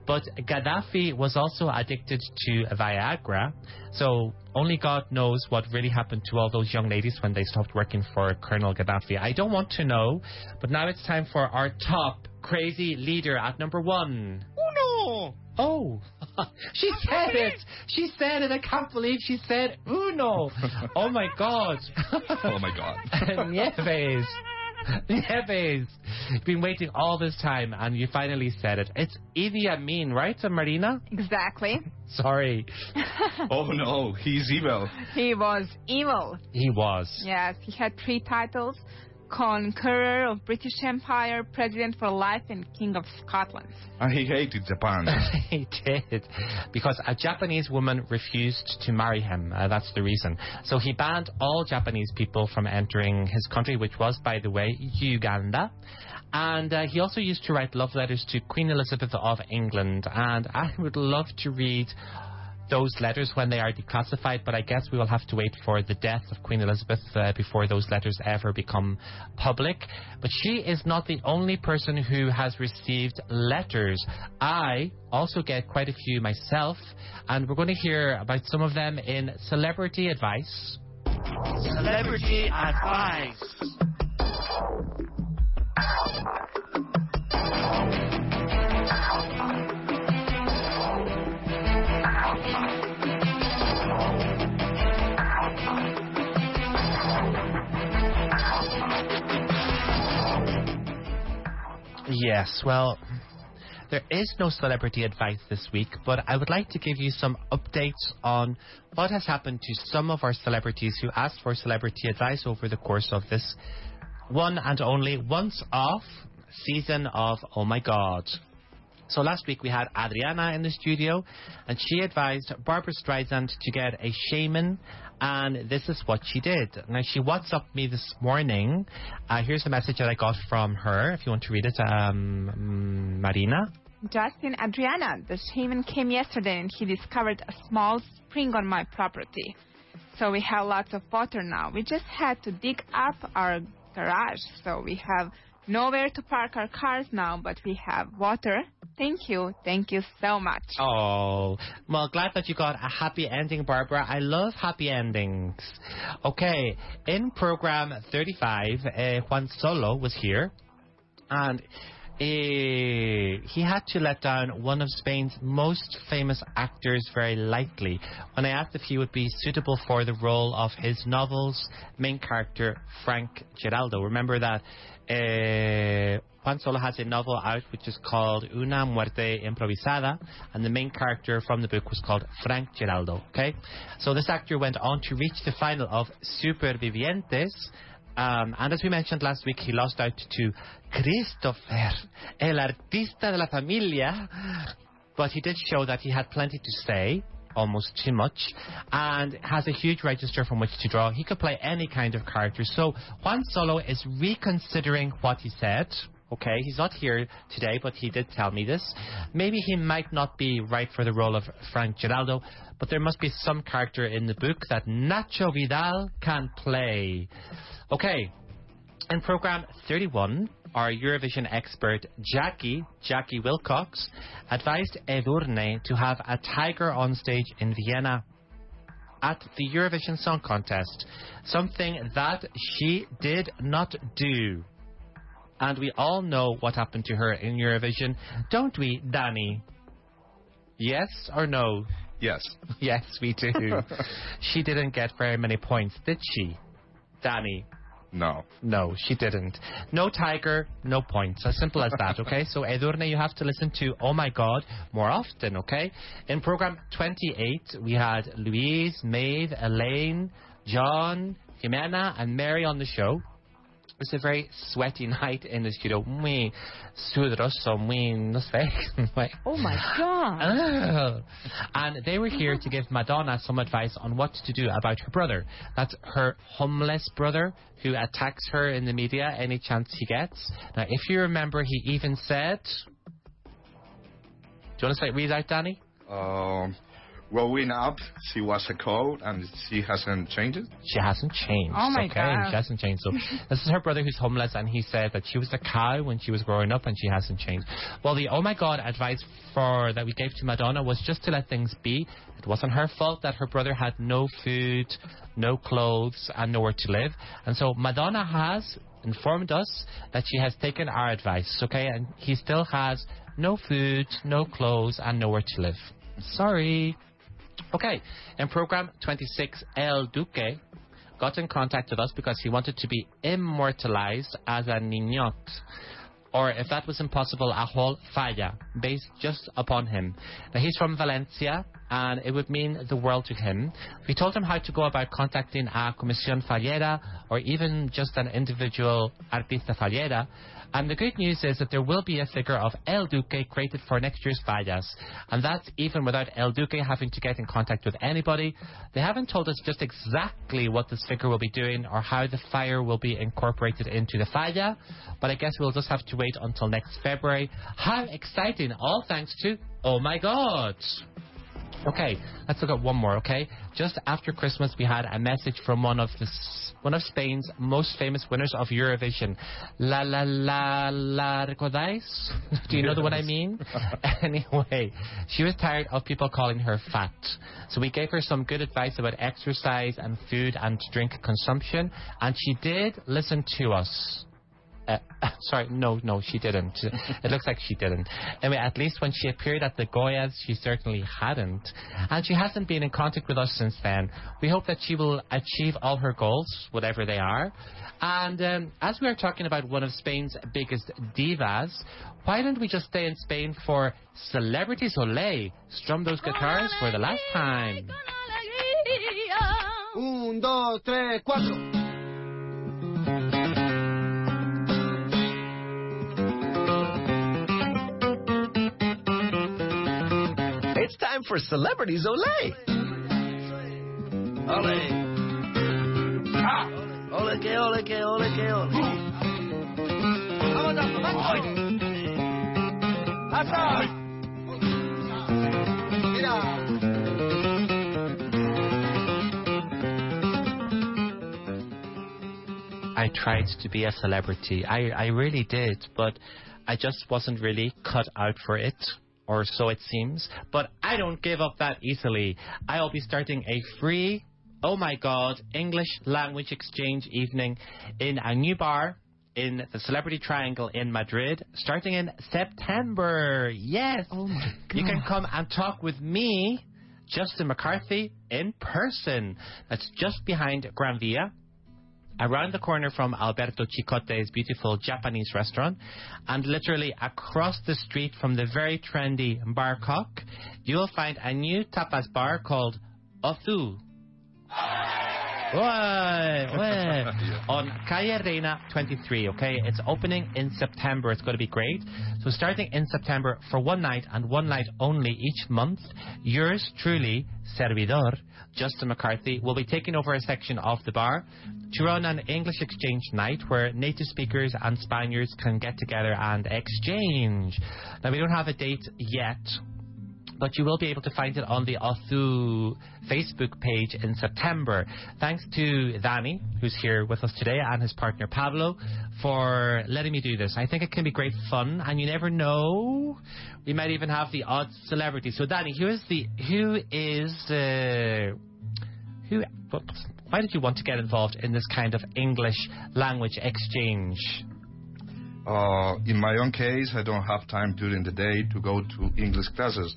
But Gaddafi was also addicted to Viagra. So only God knows what really happened to all those young ladies when they stopped working for Colonel Gaddafi. I don't want to know. But now it's time for our top crazy leader at number one. Uno! Oh, she said it. She said it. I can't believe she said uno. Oh my God. oh my God. Nieves. Nieves. You've been waiting all this time and you finally said it. It's Idi Amin, right, Marina? Exactly. Sorry. oh no, he's evil. He was evil. He was. Yes, he had three titles. Conqueror of British Empire, President for Life, and King of Scotland. And he hated Japan. he did. Because a Japanese woman refused to marry him. Uh, that's the reason. So he banned all Japanese people from entering his country, which was, by the way, Uganda. And uh, he also used to write love letters to Queen Elizabeth of England. And I would love to read those letters when they are declassified, but I guess we will have to wait for the death of Queen Elizabeth uh, before those letters ever become public. But she is not the only person who has received letters. I also get quite a few myself, and we're going to hear about some of them in Celebrity Advice. Celebrity Advice. Yes, well, there is no celebrity advice this week, but I would like to give you some updates on what has happened to some of our celebrities who asked for celebrity advice over the course of this one and only once off season of Oh My God. So last week we had Adriana in the studio, and she advised Barbara Streisand to get a shaman, and this is what she did. Now she WhatsApped me this morning. Uh, here's the message that I got from her. If you want to read it, um, Marina. Justin Adriana, the shaman came yesterday and he discovered a small spring on my property. So we have lots of water now. We just had to dig up our garage, so we have nowhere to park our cars now, but we have water. Thank you. Thank you so much. Oh, well, glad that you got a happy ending, Barbara. I love happy endings. Okay, in program 35, uh, Juan Solo was here, and uh, he had to let down one of Spain's most famous actors very lightly when I asked if he would be suitable for the role of his novel's main character, Frank Geraldo. Remember that uh, Juan Solo has a novel out which is called Una Muerte Improvisada, and the main character from the book was called Frank Geraldo. Okay, so this actor went on to reach the final of Supervivientes, um, and as we mentioned last week, he lost out to Christopher, el artista de la familia, but he did show that he had plenty to say. Almost too much, and has a huge register from which to draw. He could play any kind of character. So Juan Solo is reconsidering what he said. Okay, he's not here today, but he did tell me this. Maybe he might not be right for the role of Frank Geraldo, but there must be some character in the book that Nacho Vidal can play. Okay, in program 31, our Eurovision expert Jackie, Jackie Wilcox, advised Edurne to have a tiger on stage in Vienna at the Eurovision Song Contest, something that she did not do. And we all know what happened to her in Eurovision, don't we, Danny? Yes or no? Yes. Yes, we do. she didn't get very many points, did she, Danny? No. No, she didn't. No tiger, no points. As simple as that, okay? So, Edurne, you have to listen to Oh My God more often, okay? In program 28, we had Louise, Maeve, Elaine, John, Jimena, and Mary on the show. It was a very sweaty night in the studio. Muy sudoroso, muy, no sé. Oh my God. Oh. And they were here to give Madonna some advice on what to do about her brother. That's her homeless brother who attacks her in the media any chance he gets. Now, if you remember, he even said. Do you want to say read out, Danny? Um, growing up, she was a cow, and she hasn't changed. She hasn't changed. Oh, my okay? God. She hasn't changed. So this is her brother who's homeless, and he said that she was a cow when she was growing up, and she hasn't changed. Well, the oh my god advice for that we gave to Madonna was just to let things be. It wasn't her fault that her brother had no food, no clothes, and nowhere to live. And so Madonna has informed us that she has taken our advice. Okay, and he still has no food, no clothes, and nowhere to live. Sorry. Okay, in program 26, El Duque got in contact with us because he wanted to be immortalized as a ninot. Or if that was impossible, a whole falla, based just upon him. Now he's from Valencia, and it would mean the world to him. We told him how to go about contacting a Comisión Fallera, or even just an individual artista fallera. And the good news is that there will be a figure of El Duque created for next year's fallas. And that's even without El Duque having to get in contact with anybody. They haven't told us just exactly what this figure will be doing or how the fire will be incorporated into the falla. But I guess we'll just have to wait until next February. How exciting! All thanks to Oh My God! Okay, let's look at one more. Okay, just after Christmas, we had a message from one of the s- one of Spain's most famous winners of Eurovision. La la la la recordáis? Do you know what I mean? anyway, she was tired of people calling her fat, so we gave her some good advice about exercise and food and drink consumption, and she did listen to us. Uh, sorry, no, no, she didn't. it looks like she didn't. Anyway, at least when she appeared at the Goyas, she certainly hadn't. And she hasn't been in contact with us since then. We hope that she will achieve all her goals, whatever they are. And um, as we are talking about one of Spain's biggest divas, why don't we just stay in Spain for Celebrity Soleil? Strum those guitars for the last time. Un, dos, tres, cuatro. For Celebrities Olay. Ole. Ole que ole que ole que ole. Vamos, vamos. Pasa. Mira. I tried to be a celebrity. I, I really did, but I just wasn't really cut out for it, or so it seems. But I don't give up that easily. I'll be starting a free, oh my god, English language exchange evening in a new bar in the Celebrity Triangle in Madrid, starting in September. Yes. Oh my god. You can come and talk with me, Justin McCarthy, in person. That's just behind Gran Via around the corner from Alberto Chicote's beautiful Japanese restaurant, and literally across the street from the very trendy Bar Cock, you will find a new tapas bar called Ozu. On Calle Reina 23, okay? It's opening in September. It's going to be great. So starting in September for one night and one night only each month, yours truly, Servidor, Justin McCarthy, will be taking over a section of the bar to run an English exchange night where native speakers and Spaniards can get together and exchange. Now, we don't have a date yet, but you will be able to find it on the Ozu Facebook page in September. Thanks to Danny, who's here with us today, and his partner Pablo for letting me do this. I think it can be great fun, and you never know. We might even have the odd celebrity. So, Danny, who is the who is uh, who? Why did you want to get involved in this kind of English language exchange? Uh, in my own case, I don't have time during the day to go to English classes.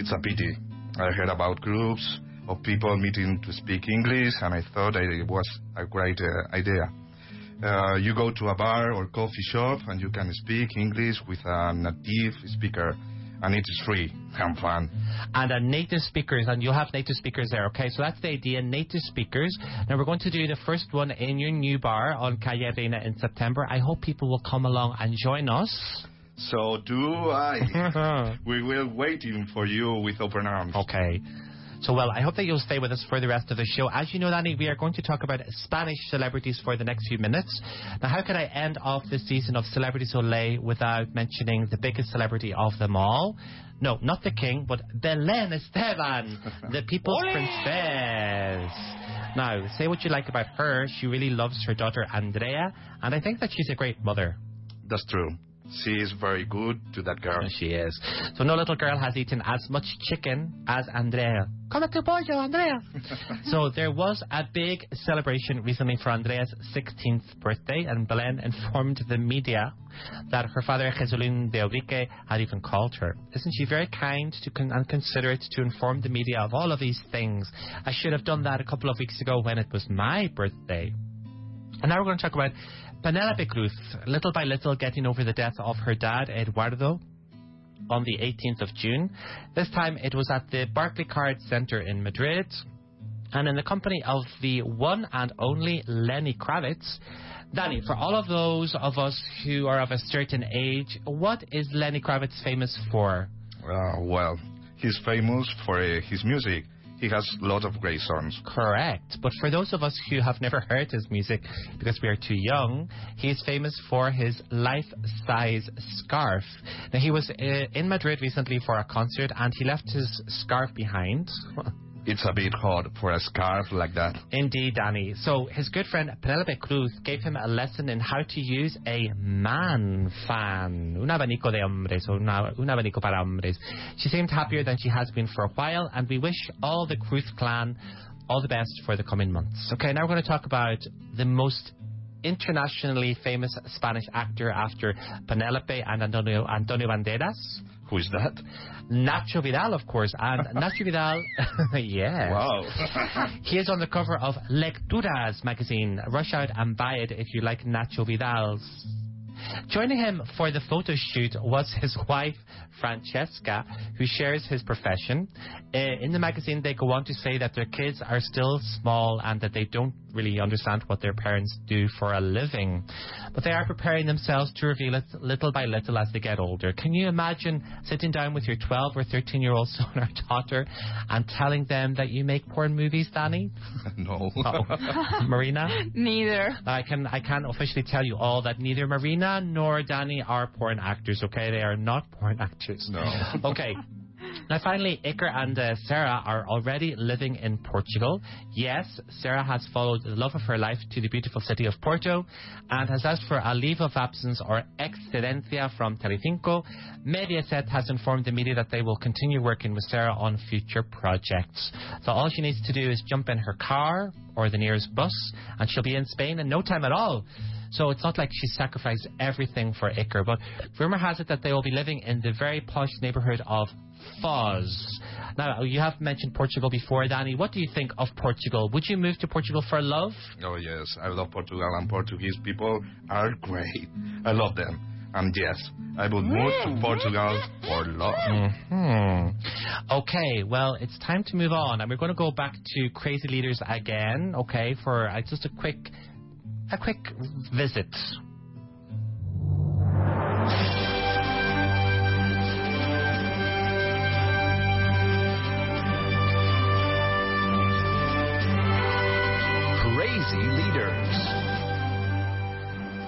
It's a pity. I heard about groups of people meeting to speak English, and I thought it was a great uh, idea. Uh, you go to a bar or coffee shop, and you can speak English with a native speaker, and it is free and fun. and native speakers, and you'll have native speakers there, okay? So that's the idea, native speakers. Now we're going to do the first one in your new bar on Calle in September. I hope people will come along and join us. So do I. we will waiting for you with open arms. Okay. So, well, I hope that you'll stay with us for the rest of the show. As you know, Danny, we are going to talk about Spanish celebrities for the next few minutes. Now, how could I end off this season of Celebrity Soleil without mentioning the biggest celebrity of them all? No, not the king, but Belen Esteban, the people's princess. Now, say what you like about her. She really loves her daughter Andrea, and I think that she's a great mother. That's true. She is very good to that girl. She is. So no little girl has eaten as much chicken as Andrea. Come tu pollo, Andrea. so there was a big celebration recently for Andrea's 16th birthday, and Belen informed the media that her father Jesulín de Ubrique had even called her. Isn't she very kind to con- and considerate to inform the media of all of these things? I should have done that a couple of weeks ago when it was my birthday. And now we're going to talk about Penelope Cruz, little by little getting over the death of her dad, Eduardo, on the 18th of June. This time it was at the Barclaycard Centre in Madrid. And in the company of the one and only Lenny Kravitz. Danny, for all of those of us who are of a certain age, what is Lenny Kravitz famous for? Uh, well, he's famous for uh, his music. He has a lot of great songs. Correct. But for those of us who have never heard his music because we are too young, he is famous for his life-size scarf. Now, he was uh, in Madrid recently for a concert and he left his scarf behind. It's a bit hard for a scarf like that. Indeed, Danny. So his good friend Penelope Cruz gave him a lesson in how to use a man fan, un abanico de hombres, or una, un abanico para hombres. She seemed happier than she has been for a while, and we wish all the Cruz clan all the best for the coming months. Okay, now we're going to talk about the most internationally famous Spanish actor after Penelope and Antonio, Antonio Banderas. Who is that? Nacho Vidal, of course. And Nacho Vidal, yeah. Wow. he is on the cover of Lecturas magazine. Rush out and buy it if you like Nacho Vidal's. Joining him for the photo shoot was his wife, Francesca, who shares his profession. Uh, in the magazine, they go on to say that their kids are still small and that they don't really understand what their parents do for a living. But they are preparing themselves to reveal it little by little as they get older. Can you imagine sitting down with your 12 or 13 year old son or daughter and telling them that you make porn movies, Danny? No. Oh. Marina? Neither. I can I can officially tell you all that neither Marina nor Danny are porn actors. Okay, they are not porn actors. No. Okay. Now, finally, Iker and uh, Sarah are already living in Portugal. Yes, Sarah has followed the love of her life to the beautiful city of Porto and has asked for a leave of absence or excedencia from Telecinco. Mediaset has informed the media that they will continue working with Sarah on future projects. So all she needs to do is jump in her car or the nearest bus and she'll be in Spain in no time at all. So it's not like she sacrificed everything for Iker, but rumour has it that they will be living in the very posh neighbourhood of Foz. Now, you have mentioned Portugal before, Danny. What do you think of Portugal? Would you move to Portugal for love? Oh yes, I love Portugal and Portuguese people are great. I love them. And yes, I would move to Portugal for love. Hmm. Okay, well, it's time to move on, and we're going to go back to Crazy Leaders again. Okay, for uh, just a quick, a quick visit. Crazy Leaders.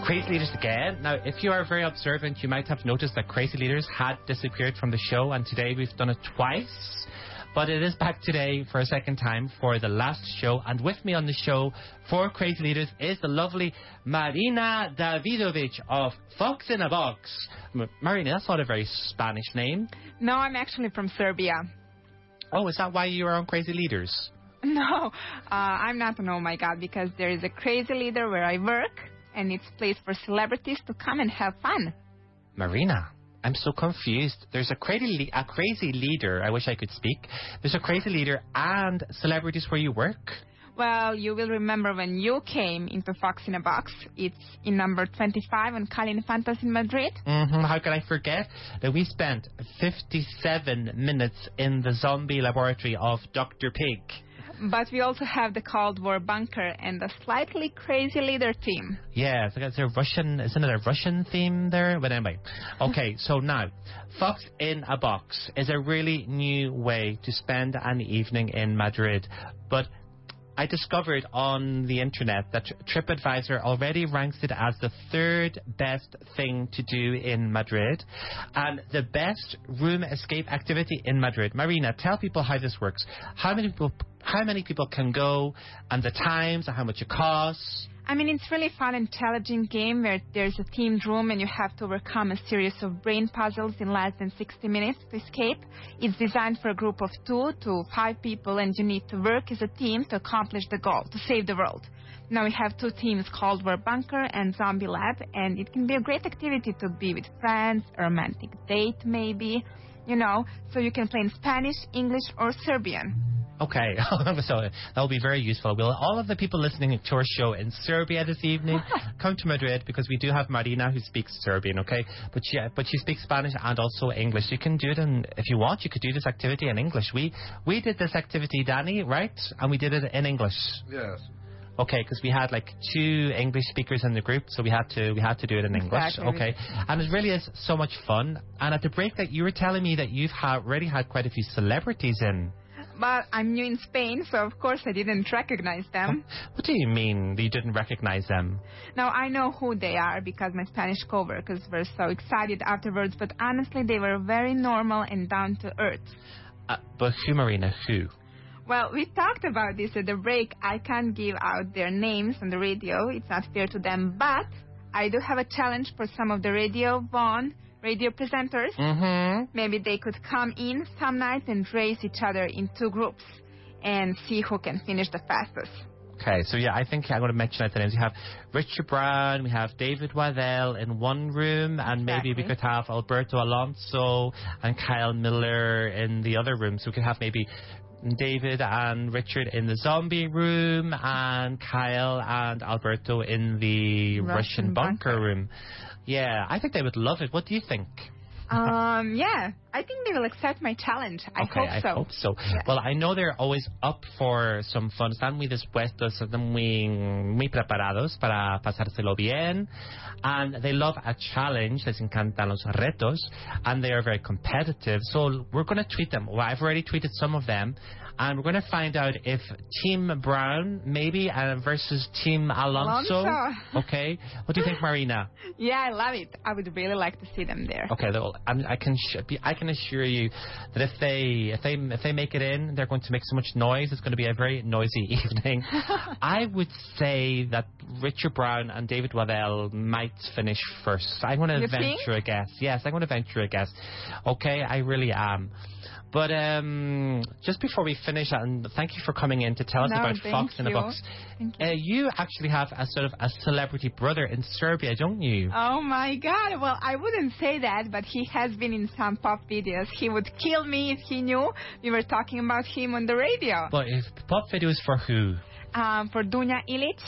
Crazy Leaders again. Now, if you are very observant, you might have noticed that Crazy Leaders had disappeared from the show, and today we've done it twice. But it is back today for a second time for the last show. And with me on the show for Crazy Leaders is the lovely Marina Davidovich of Fox in a Box. M- Marina, that's not a very Spanish name. No, I'm actually from Serbia. Oh, is that why you are on Crazy Leaders? No, uh, I'm not an oh my god because there is a crazy leader where I work and it's a place for celebrities to come and have fun. Marina, I'm so confused. There's a crazy, le- a crazy leader. I wish I could speak. There's a crazy leader and celebrities where you work. Well, you will remember when you came into Fox in a Box. It's in number 25 on Calle Infantas in Madrid. hmm How could I forget that we spent 57 minutes in the zombie laboratory of Dr. Pig? But we also have the Cold War bunker and the slightly crazy leader team. Yeah, like it's a Russian, isn't it a Russian theme there? But anyway, okay, so now, Fox in a Box is a really new way to spend an evening in Madrid. But I discovered on the internet that TripAdvisor already ranks it as the third best thing to do in Madrid and the best room escape activity in Madrid. Marina, tell people how this works. How many people, how many people can go and the times and how much it costs? I mean, it's really fun and challenging game where there's a themed room and you have to overcome a series of brain puzzles in less than 60 minutes to escape. It's designed for a group of two to five people and you need to work as a team to accomplish the goal, to save the world. Now we have two teams, called War Bunker and Zombie Lab, and it can be a great activity to be with friends, a romantic date maybe, you know, so you can play in Spanish, English, or Serbian. Okay, so that will be very useful. Will all of the people listening to our show in Serbia this evening come to Madrid because we do have Marina who speaks Serbian, okay? But she, but she speaks Spanish and also English. You can do it in, if you want, you could do this activity in English. We we did this activity, Danny, right? And we did it in English. Yes. Okay, because we had like two English speakers in the group, so we had to we had to do it in English. Exactly. Okay, and it really is so much fun. And at the break, that you were telling me that you've ha- already had quite a few celebrities in. But I'm new in Spain, so of course I didn't recognize them. What do you mean you didn't recognize them? Now I know who they are because my Spanish coworkers were so excited afterwards, but honestly they were very normal and down to earth. Uh, but who, Marina? Who? Well, we talked about this at the break. I can't give out their names on the radio. It's not fair to them, but I do have a challenge for some of the radio Vaughan radio presenters. Mm-hmm. Maybe they could come in some night and race each other in two groups and see who can finish the fastest. Okay, so yeah, I think I'm going to mention out the names. We have Richard Brown, we have David Waddell in one room, and maybe we could have Alberto Alonso and Kyle Miller in the other room. So we could have maybe David and Richard in the zombie room, and Kyle and Alberto in the Russian, Russian bunker, bunker. room. Yeah, I think they would love it. What do you think? Um, yeah, I think they will accept my challenge. I okay, hope I so. hope so. Yeah. Well, I know they're always up for some fun. Están muy dispuestos, están muy, muy preparados para pasárselo bien. And they love a challenge. Les encantan los retos. And they are very competitive. So we're going to tweet them. Well, I've already tweeted some of them. And we're going to find out if Team Brown, maybe, uh, versus Team Alonso. Alonso. Okay. What do you think, Marina? Yeah, I love it. I would really like to see them there. Okay, well, I can sh- be, I can assure you that if they if they if they make it in, they're going to make so much noise. It's going to be a very noisy evening. I would say that Richard Brown and David Waddell might finish first. I'm going to venture think? a guess. Yes, I'm going to venture a guess. Okay, I really am. But um, just before we finish, and thank you for coming in to tell us No, about Fox in a. Box. Thank Uh, you actually have a sort of a celebrity brother in Serbia, don't you? Oh my god, well, I wouldn't say that, but he has been in some pop videos. He would kill me if he knew we were talking about him on the radio. But if the pop videos for who? Um, for Dunja Ilic.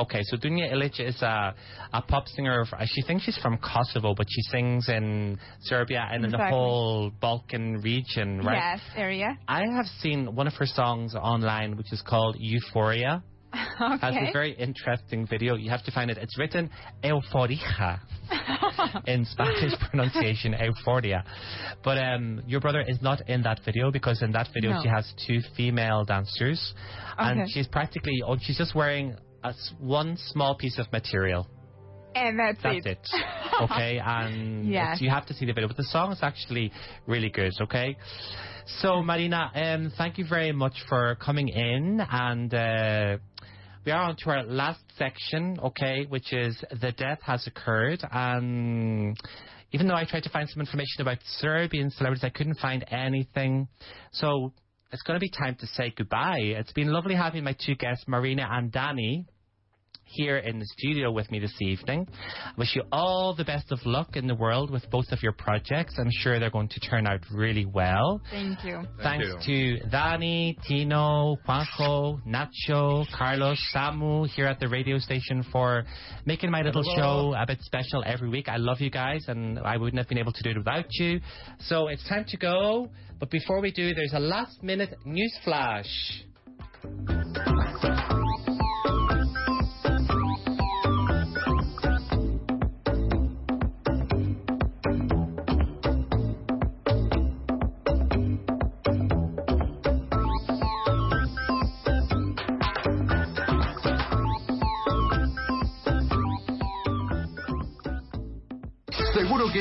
Okay, so Dunja Ilic is a, a pop singer. She thinks she's from Kosovo, but she sings in Serbia and in the whole Balkan region, right? Yes, area. I have seen one of her songs online, which is called Euphoria. Okay. Has a very interesting video. You have to find it. It's written Euforia in Spanish pronunciation, Euphoria. But um, your brother is not in that video because in that video No. she has two female dancers, and she's practically oh, she's just wearing a s one small piece of material. and that's, That's it. it. Okay, and Yes. you have to see the video. But the song is actually really good. Okay. So Marina, um, thank you very much for coming in, and uh, we are on to our last section. Okay, which is the death has occurred, and even though I tried to find some information about Serbian celebrities, I couldn't find anything. So. It's going to be time to say goodbye. It's been lovely having my two guests, Marina and Danny, here in the studio with me this evening. I wish you all the best of luck in the world with both of your projects. I'm sure they're going to turn out really well. Thank you. Thanks to Dani, Tino, Juanjo, Nacho, Carlos, Samu here at the radio station for making my little show a bit special every week. I love you guys and I wouldn't have been able to do it without you. So it's time to go. But before we do, there's a last minute news flash.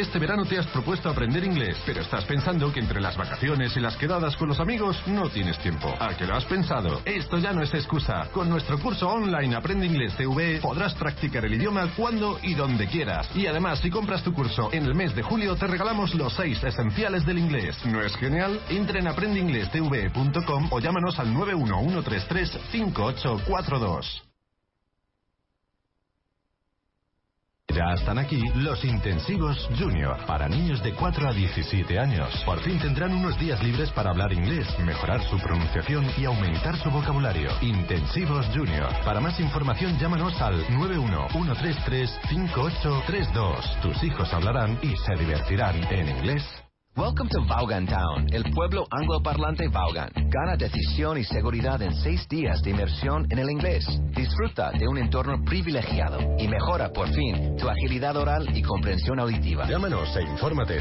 Este verano te has propuesto aprender inglés, pero estás pensando que entre las vacaciones y las quedadas con los amigos no tienes tiempo. ¿A que lo has pensado? Esto ya no es excusa. Con nuestro curso online Aprende Inglés TV podrás practicar el idioma cuando y donde quieras. Y además, si compras tu curso en el mes de julio, te regalamos los seis esenciales del inglés. ¿No es genial? Entra en aprendeinglestv.com o llámanos al 911335842. Ya están aquí los intensivos Junior para niños de 4 a 17 años. Por fin tendrán unos días libres para hablar inglés, mejorar su pronunciación y aumentar su vocabulario. Intensivos Junior. Para más información llámanos al 911335832. Tus hijos hablarán y se divertirán en inglés. Welcome to Vaughan Town, el pueblo angloparlante Vaughan. Gana decisión y seguridad en seis días de inmersión en el inglés. Disfruta de un entorno privilegiado y mejora por fin tu agilidad oral y comprensión auditiva. Llámanos e infórmate.